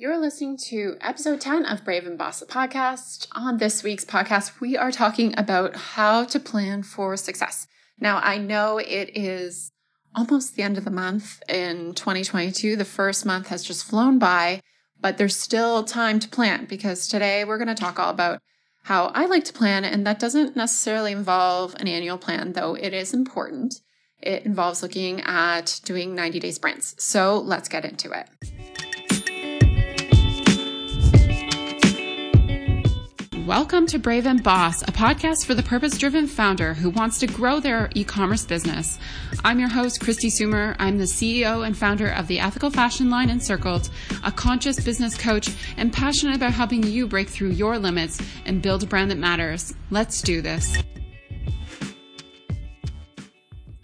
You're listening to episode 10 of Brave and Boss the podcast. On this week's podcast, we are talking about how to plan for success. Now, I know it is almost the end of the month in 2022. The first month has just flown by, but there's still time to plan because today we're going to talk all about how I like to plan, and that doesn't necessarily involve an annual plan, though it is important. It involves looking at doing 90 day sprints. So let's get into it. Welcome to Brave and Boss, a podcast for the purpose driven founder who wants to grow their e commerce business. I'm your host, Kristi Soomer. I'm the CEO and founder of the ethical fashion line Encircled, a conscious business coach, and passionate about helping you break through your limits and build a brand that matters. Let's do this.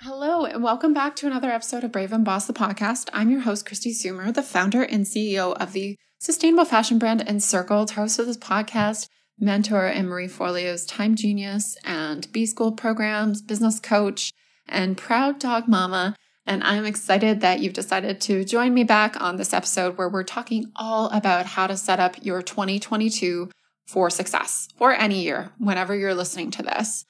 Hello, and welcome back to another episode of Brave and Boss, the podcast. I'm your host, Kristi Soomer, the founder and CEO of the sustainable fashion brand Encircled, host of this podcast mentor in Marie Forleo's Time Genius and B School programs, business coach, and proud dog mama. And I'm excited that you've decided to join me back on this episode where we're talking all about how to set up your 2022 for success or any year, whenever you're listening to this.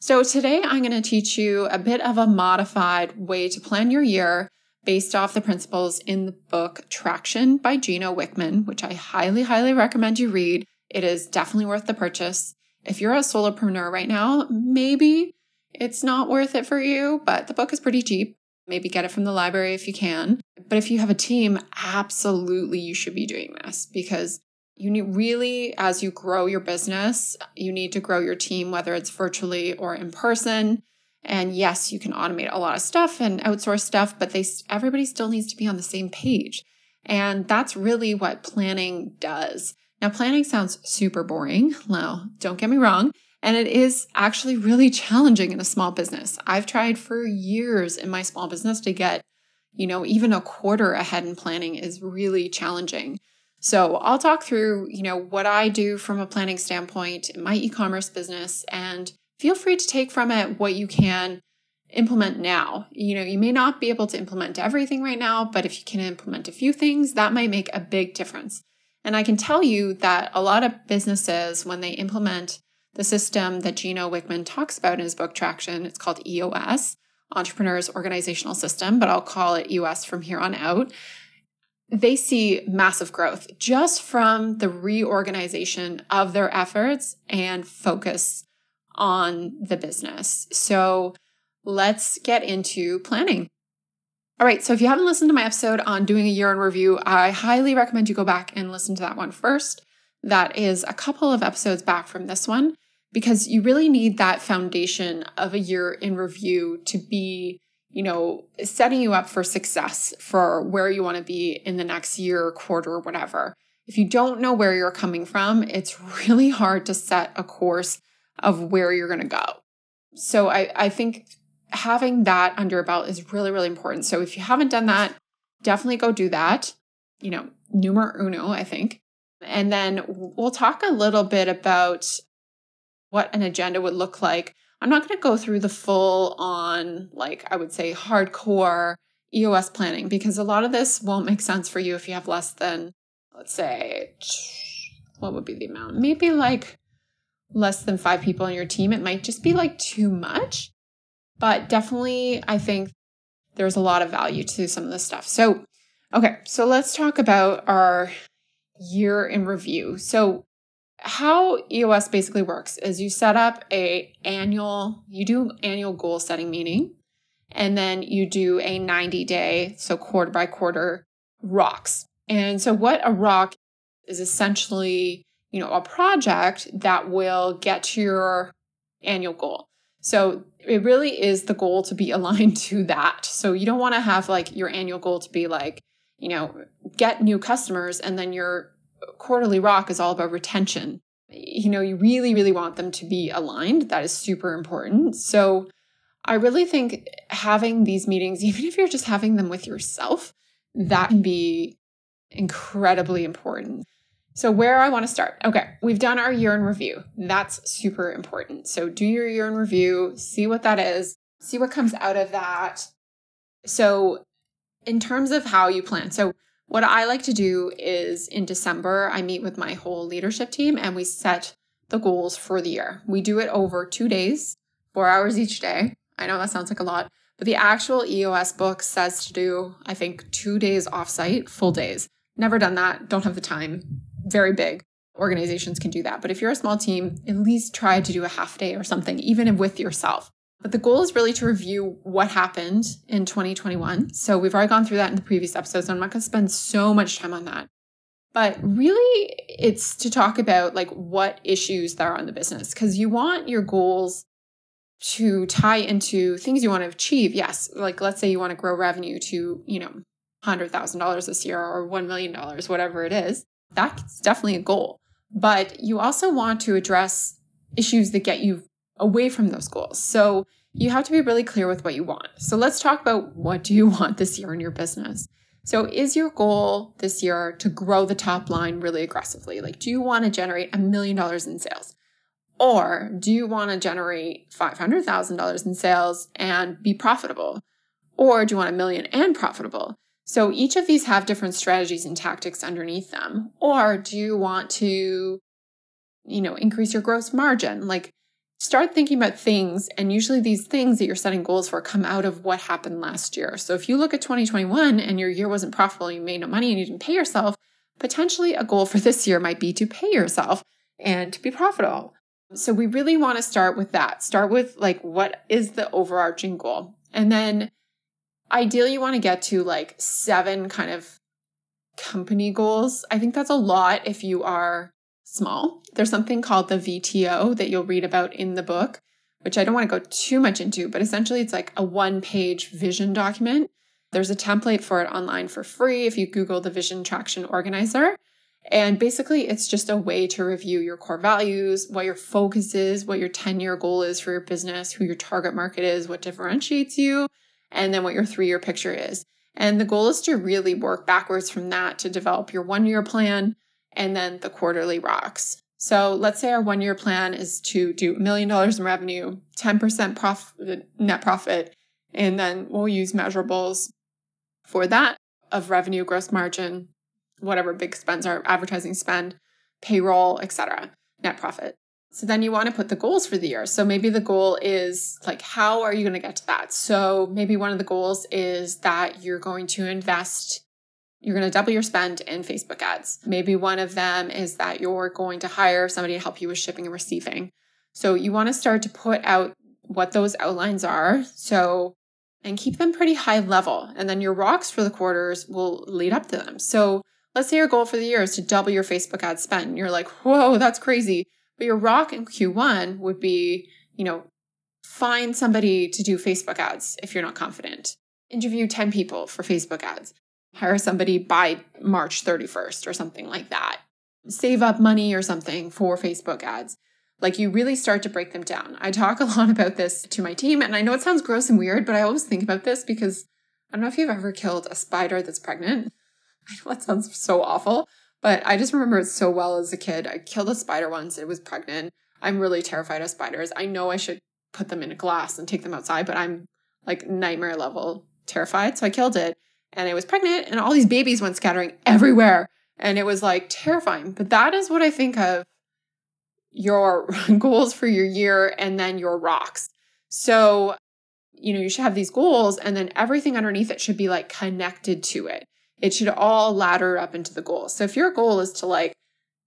So, today I'm going to teach you a bit of a modified way to plan your year based off the principles in the book Traction by Gino Wickman, which I highly, highly recommend you read. It is definitely worth the purchase. If you're a solopreneur right now, maybe it's not worth it for you, but the book is pretty cheap. Maybe get it from the library if you can. But if you have a team, absolutely you should be doing this because you need really, as you grow your business, you need to grow your team, whether it's virtually or in person. And yes, you can automate a lot of stuff and outsource stuff, but they everybody still needs to be on the same page. And that's really what planning does. Now, planning sounds super boring. Well, don't get me wrong. And it is actually really challenging in a small business. I've tried for years in my small business to get, you know, even a quarter ahead in planning is really challenging. So I'll talk through, you know, what I do from a planning standpoint in my e-commerce business and feel free to take from it what you can implement now. You know, you may not be able to implement everything right now, but if you can implement a few things, that might make a big difference. And I can tell you that a lot of businesses, when they implement the system that Gino Wickman talks about in his book Traction, it's called EOS, Entrepreneurs Organizational System, but I'll call it EOS from here on out. They see massive growth just from the reorganization of their efforts and focus on the business. So let's get into planning. All right, so if you haven't listened to my episode on doing a year in review, I highly recommend you go back and listen to that one first. That is a couple of episodes back from this one because you really need that foundation of a year in review to be, you know, setting you up for success for where you want to be in the next year, quarter, whatever. If you don't know where you're coming from, it's really hard to set a course of where you're going to go. So I, I think having that under a belt is really, really important. So if you haven't done that, definitely go do that. You know, numero uno, I think. And then we'll talk a little bit about what an agenda would look like. I'm not going to go through the full on, like I would say, hardcore EOS planning because a lot of this won't make sense for you if you have less than, let's say, what would be the amount? Maybe like less than five people on your team. It might just be like too much. But definitely, I think there's a lot of value to some of this stuff. So, okay, so let's talk about our year in review. So, how EOS basically works is you set up a annual, you do annual goal setting meeting, and then you do a 90 day, so quarter by quarter rocks. And so what a rock is essentially, you know, a project that will get to your annual goal. So it really is the goal to be aligned to that. So you don't want to have like your annual goal to be like, you know, get new customers and then your quarterly rock is all about retention. You know, you really, really want them to be aligned. That is super important. So I really think having these meetings, even if you're just having them with yourself, that can be incredibly important. So, where I want to start. Okay, we've done our year in review. That's super important. So, do your year in review, see what that is, see what comes out of that. So, in terms of how you plan, so What I like to do is in December, I meet with my whole leadership team and we set the goals for the year. We do it over two days, four hours each day. I know that sounds like a lot, but the actual EOS book says to do, I think, two days offsite, full days. Never done that, don't have the time. Very big organizations can do that. But if you're a small team, at least try to do a half day or something, even with yourself. But the goal is really to review what happened in 2021. So we've already gone through that in the previous episodes. So I'm not going to spend so much time on that. But really, it's to talk about like what issues there are on the business because you want your goals to tie into things you want to achieve. Yes, like let's say you want to grow revenue to, you know, $100,000 this year or $1 million, whatever it is. That's definitely a goal. But you also want to address issues that get you away from those goals. So you have to be really clear with what you want. So let's talk about what do you want this year in your business? So is your goal this year to grow the top line really aggressively? Like do you want to generate a million dollars in sales? Or do you want to generate $500,000 in sales and be profitable? Or do you want a million and profitable? So each of these have different strategies and tactics underneath them. Or do you want to, you know, increase your gross margin? Like start thinking about things. And usually these things that you're setting goals for come out of what happened last year. So if you look at 2021 and your year wasn't profitable, you made no money and you didn't pay yourself, potentially a goal for this year might be to pay yourself and to be profitable. So we really want to start with that. Start with like, what is the overarching goal? And then ideally, you want to get to like seven kind of company goals. I think that's a lot if you are small. There's something called the VTO that you'll read about in the book, which I don't want to go too much into, but essentially it's like a one page vision document. There's a template for it online for free if you Google the Vision Traction Organizer. And basically, it's just a way to review your core values, what your focus is, what your 10 year goal is for your business, who your target market is, what differentiates you, and then what your three year picture is. And the goal is to really work backwards from that to develop your one year plan and then the quarterly rocks. So let's say our one year plan is to do a million dollars in revenue, 10% profit, net profit, and then we'll use measurables for that of revenue, gross margin, whatever big spends are, advertising spend, payroll, etc., net profit. So then you want to put the goals for the year. So maybe the goal is like, how are you going to get to that? So maybe one of the goals is that you're going to invest, you're going to double your spend in Facebook ads. Maybe one of them is that you're going to hire somebody to help you with shipping and receiving. So you want to start to put out what those outlines are. So, and keep them pretty high level. And then your rocks for the quarters will lead up to them. So let's say your goal for the year is to double your Facebook ad spend. You're like, whoa, that's crazy. But your rock in Q1 would be, you know, find somebody to do Facebook ads if you're not confident. Interview 10 people for Facebook ads. Hire somebody by March 31st or something like that. Save up money or something for Facebook ads. Like you really start to break them down. I talk a lot about this to my team, and I know it sounds gross and weird, but I always think about this because I don't know if you've ever killed a spider that's pregnant. I know it sounds so awful, but I just remember it so well as a kid. I killed a spider once, it was pregnant. I'm really terrified of spiders. I know I should put them in a glass and take them outside, but I'm like nightmare level terrified. So I killed it and it was pregnant and all these babies went scattering everywhere. And it was like terrifying. But that is what I think of your goals for your year and then your rocks. So, you know, you should have these goals and then everything underneath it should be like connected to it it should all ladder up into the goal. So if your goal is to like,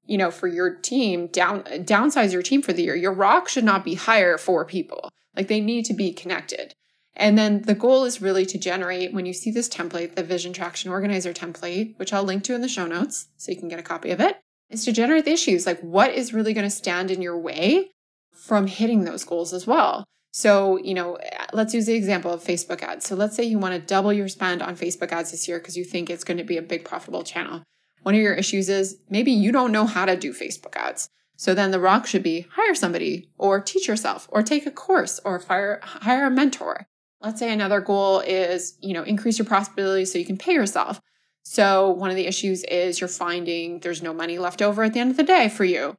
you know, for your team, down downsize your team for the year, your rock should not be hire four people. Like they need to be connected. And then the goal is really to generate when you see this template, the Vision Traction Organizer template, which I'll link to in the show notes so you can get a copy of it, is to generate the issues. Like what is really going to stand in your way from hitting those goals as well? So, you know, let's use the example of Facebook ads. So, let's say you want to double your spend on Facebook ads this year because you think it's going to be a big profitable channel. One of your issues is maybe you don't know how to do Facebook ads. So then the rock should be hire somebody or teach yourself or take a course or fire, hire a mentor. Let's say another goal is, you know, increase your profitability so you can pay yourself. So one of the issues is you're finding there's no money left over at the end of the day for you.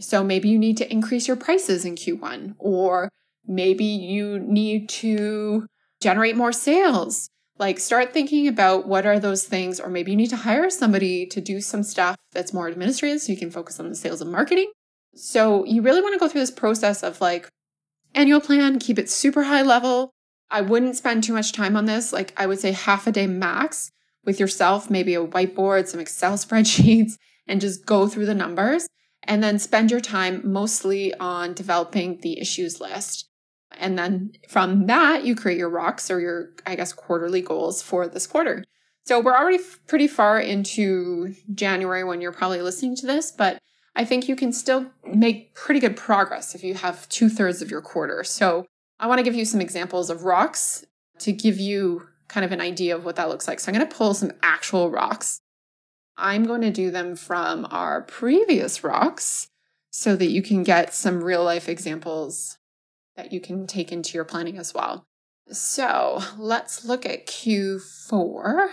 So maybe you need to increase your prices in Q1 or Maybe you need to generate more sales. Like, start thinking about what are those things, or maybe you need to hire somebody to do some stuff that's more administrative so you can focus on the sales and marketing. So, you really want to go through this process of like annual plan, keep it super high level. I wouldn't spend too much time on this. Like, I would say half a day max with yourself, maybe a whiteboard, some Excel spreadsheets, and just go through the numbers. And then spend your time mostly on developing the issues list. And then from that, you create your rocks or your, I guess, quarterly goals for this quarter. So we're already pretty far into January when you're probably listening to this, but I think you can still make pretty good progress if you have two thirds of your quarter. So I want to give you some examples of rocks to give you kind of an idea of what that looks like. So I'm going to pull some actual rocks. I'm going to do them from our previous rocks so that you can get some real life examples that you can take into your planning as well. So let's look at Q4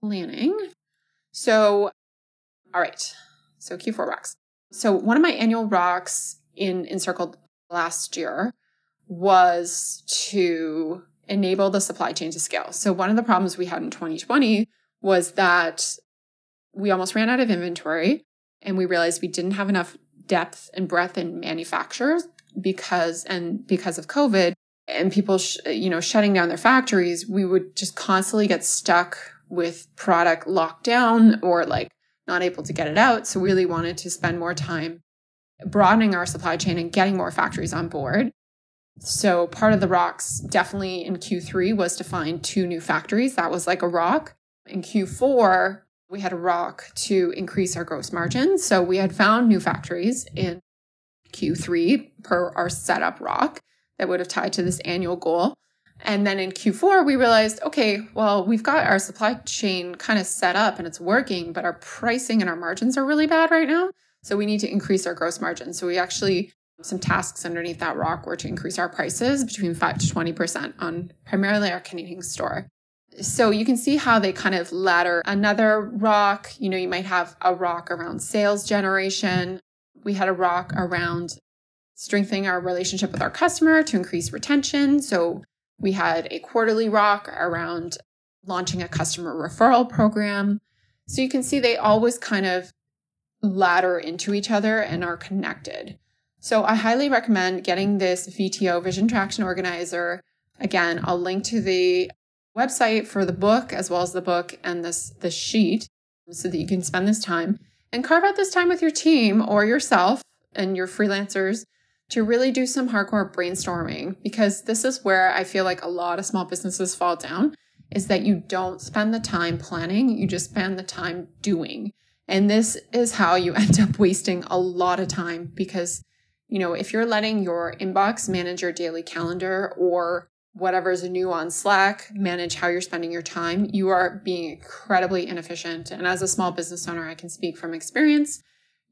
planning. So, all right. So Q4 rocks. So one of my annual rocks in Encircled last year was to enable the supply chain to scale. So one of the problems we had in 2020 was that we almost ran out of inventory and we realized we didn't have enough depth and breadth in manufacturers because and because of COVID and people sh- you know shutting down their factories, we would just constantly get stuck with product locked down or like not able to get it out. So really wanted to spend more time broadening our supply chain and getting more factories on board. So part of the rocks definitely in Q3 was to find two new factories. That was like a rock. In Q4, we had a rock to increase our gross margin. So we had found new factories in Q3 per our setup rock that would have tied to this annual goal. And then in Q4, we realized, okay, well, we've got our supply chain kind of set up and it's working, but our pricing and our margins are really bad right now. So we need to increase our gross margin. So we actually, some tasks underneath that rock were to increase our prices between 5 to 20% on primarily our Canadian store. So you can see how they kind of ladder another rock. You know, you might have a rock around sales generation. We had a rock around strengthening our relationship with our customer to increase retention. So we had a quarterly rock around launching a customer referral program. So you can see they always kind of ladder into each other and are connected. So I highly recommend getting this VTO Vision Traction Organizer. Again, I'll link to the website for the book as well as the book and this the sheet so that you can spend this time and carve out this time with your team or yourself and your freelancers to really do some hardcore brainstorming because this is where I feel like a lot of small businesses fall down is that you don't spend the time planning, you just spend the time doing. And this is how you end up wasting a lot of time because, you know, if you're letting your inbox manage your daily calendar or whatever's new on Slack, manage how you're spending your time, you are being incredibly inefficient. And as a small business owner, I can speak from experience.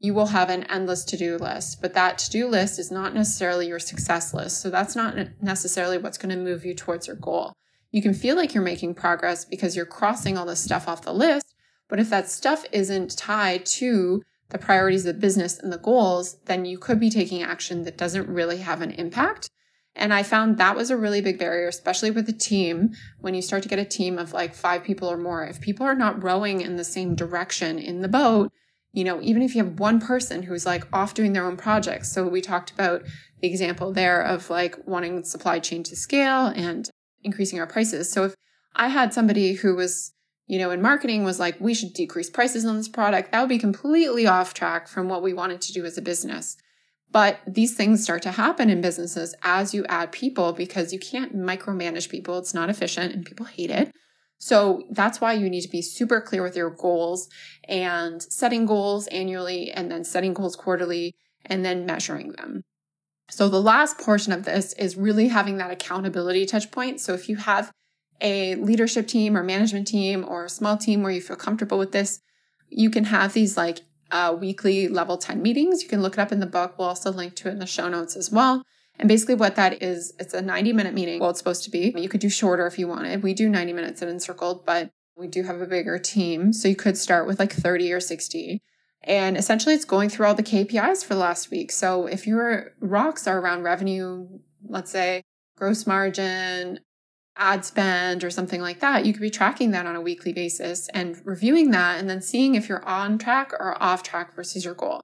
You will have an endless to do list, but that to do list is not necessarily your success list. So that's not necessarily what's going to move you towards your goal. You can feel like you're making progress because you're crossing all this stuff off the list. But if that stuff isn't tied to the priorities of the business and the goals, then you could be taking action that doesn't really have an impact. And I found that was a really big barrier, especially with a team. When you start to get a team of like five people or more, if people are not rowing in the same direction in the boat, you know, even if you have one person who's like off doing their own projects. So we talked about the example there of like wanting supply chain to scale and increasing our prices. So if I had somebody who was, you know, in marketing was like, we should decrease prices on this product, that would be completely off track from what we wanted to do as a business. But these things start to happen in businesses as you add people because you can't micromanage people. It's not efficient and people hate it. So that's why you need to be super clear with your goals and setting goals annually and then setting goals quarterly and then measuring them. So the last portion of this is really having that accountability touch point. So if you have a leadership team or management team or a small team where you feel comfortable with this, you can have these like uh, weekly level 10 meetings. You can look it up in the book. We'll also link to it in the show notes as well. And basically, what that is, it's a 90 minute meeting. Well, it's supposed to be. You could do shorter if you wanted. We do 90 minutes at Encircled, but we do have a bigger team. So you could start with like 30 or 60. And essentially, it's going through all the KPIs for last week. So if your rocks are around revenue, let's say gross margin, ad spend or something like that, you could be tracking that on a weekly basis and reviewing that and then seeing if you're on track or off track versus your goal.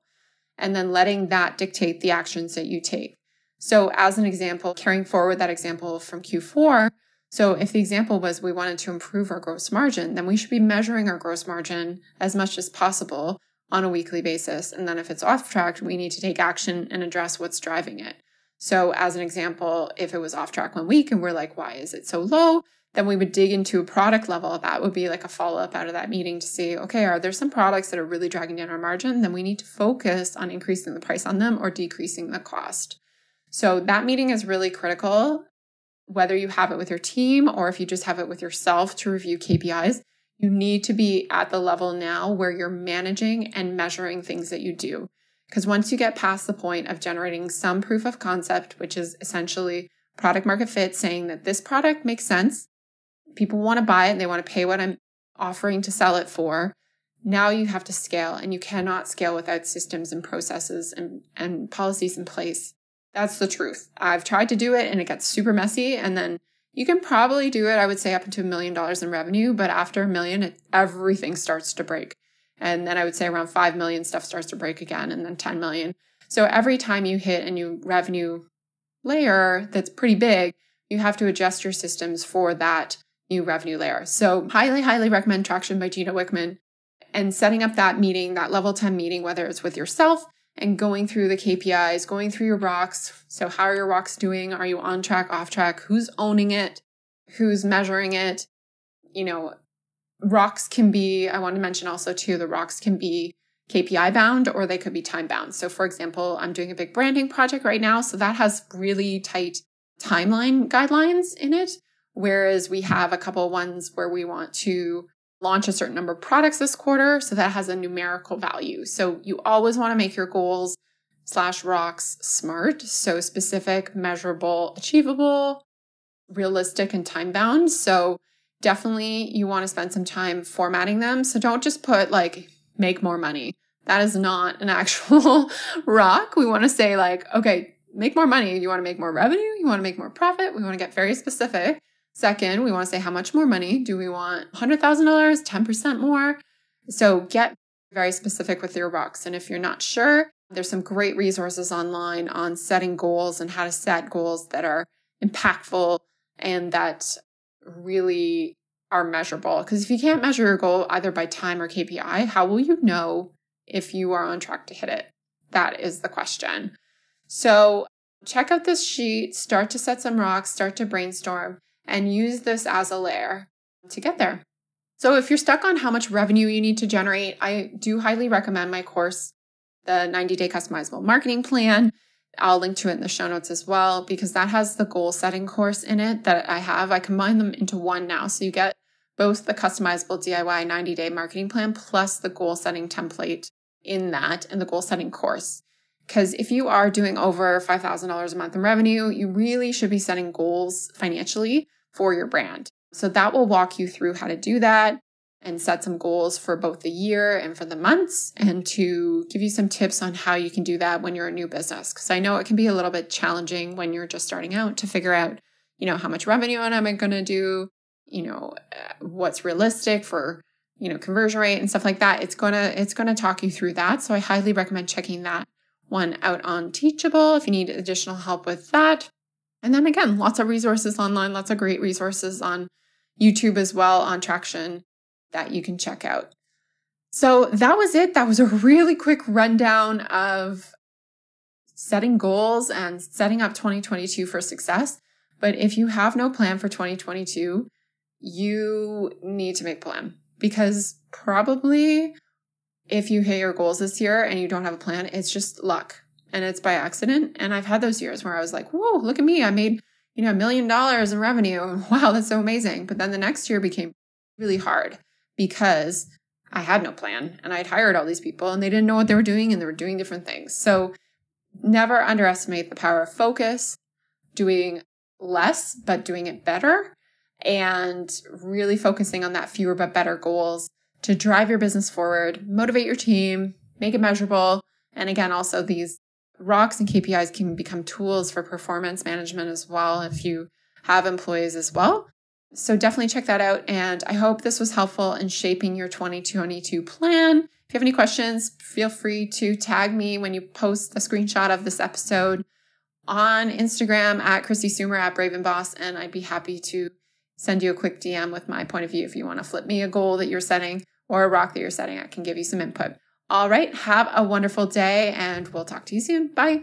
And then letting that dictate the actions that you take. So, as an example, carrying forward that example from Q4. So, if the example was we wanted to improve our gross margin, then we should be measuring our gross margin as much as possible on a weekly basis. And then if it's off track, we need to take action and address what's driving it. So, as an example, if it was off track one week and we're like, why is it so low? Then we would dig into a product level. That would be like a follow up out of that meeting to see, okay, are there some products that are really dragging down our margin? Then we need to focus on increasing the price on them or decreasing the cost. So, that meeting is really critical, whether you have it with your team or if you just have it with yourself to review KPIs. You need to be at the level now where you're managing and measuring things that you do. Because once you get past the point of generating some proof of concept, which is essentially product market fit, saying that this product makes sense, people want to buy it and they want to pay what I'm offering to sell it for. Now you have to scale, and you cannot scale without systems and processes and, and policies in place. That's the truth. I've tried to do it and it gets super messy. And then you can probably do it, I would say, up into a million dollars in revenue. But after a million, it, everything starts to break. And then I would say around 5 million stuff starts to break again and then 10 million. So every time you hit a new revenue layer that's pretty big, you have to adjust your systems for that new revenue layer. So highly, highly recommend Traction by Gino Wickman and setting up that meeting, that level 10 meeting, whether it's with yourself and going through the KPIs, going through your rocks. So how are your rocks doing? Are you on track, off track? Who's owning it? Who's measuring it? You know, rocks can be, I want to mention also too, the rocks can be KPI bound or they could be time bound. So, for example, I'm doing a big branding project right now. So that has really tight timeline guidelines in it. Whereas we have a couple ones where we want to launch a certain number of products this quarter. So that has a numerical value. So you always want to make your goals slash rocks smart. So specific, measurable, achievable, realistic, and time bound. So definitely you want to spend some time formatting them. So don't just put like make more money. That is not an actual rock. We want to say like, okay, make more money. You want to make more revenue? You want to make more profit? We want to get very specific. Second, we want to say how much more money? Do we want $100,000, 10% more? So get very specific with your rocks. And if you're not sure, there's some great resources online on setting goals and how to set goals that are impactful and that really are measurable. Because if you can't measure your goal either by time or KPI, how will you know if you are on track to hit it? That is the question. So check out this sheet, start to set some rocks, start to brainstorm, and use this as a layer to get there. So if you're stuck on how much revenue you need to generate, I do highly recommend my course, the 90 day customizable marketing plan. I'll link to it in the show notes as well because that has the goal setting course in it that I have. I combine them into one now. So you get both the customizable DIY 90 day marketing plan plus the goal setting template in that and the goal setting course. Because if you are doing over $5,000 a month in revenue, you really should be setting goals financially for your brand. So that will walk you through how to do that and set some goals for both the year and for the months and to give you some tips on how you can do that when you're a new business because I know it can be a little bit challenging when you're just starting out to figure out, you know, how much revenue am I going to do, you know, uh, what's realistic for, you know, conversion rate and stuff like that. It's going to it's going to talk you through that. So I highly recommend checking that one out on Teachable if you need additional help with that. And then again, lots of resources online, lots of great resources on YouTube as well on Traction that you can check out. So that was it. That was a really quick rundown of setting goals and setting up 2022 for success. But if you have no plan for 2022, you need to make a plan because probably if you hit your goals this year and you don't have a plan, it's just luck and it's by accident. And I've had those years where I was like, whoa, look at me. I made, you know, a million dollars in revenue. Wow, that's so amazing. But then the next year became really hard because I had no plan and I'd hired all these people and they didn't know what they were doing and they were doing different things. So never underestimate the power of focus, doing less, but doing it better, and really focusing on that fewer but better goals to drive your business forward, motivate your team, make it measurable. And again, also these rocks and KPIs can become tools for performance management as well if you have employees as well So definitely check that out. And I hope this was helpful in shaping your 2022 plan. If you have any questions, feel free to tag me when you post a screenshot of this episode on Instagram at Kristi Soomer at Brave and Boss, and I'd be happy to send you a quick DM with my point of view. If you want to flip me a goal that you're setting or a rock that you're setting, I can give you some input. All right, have a wonderful day, and we'll talk to you soon. Bye.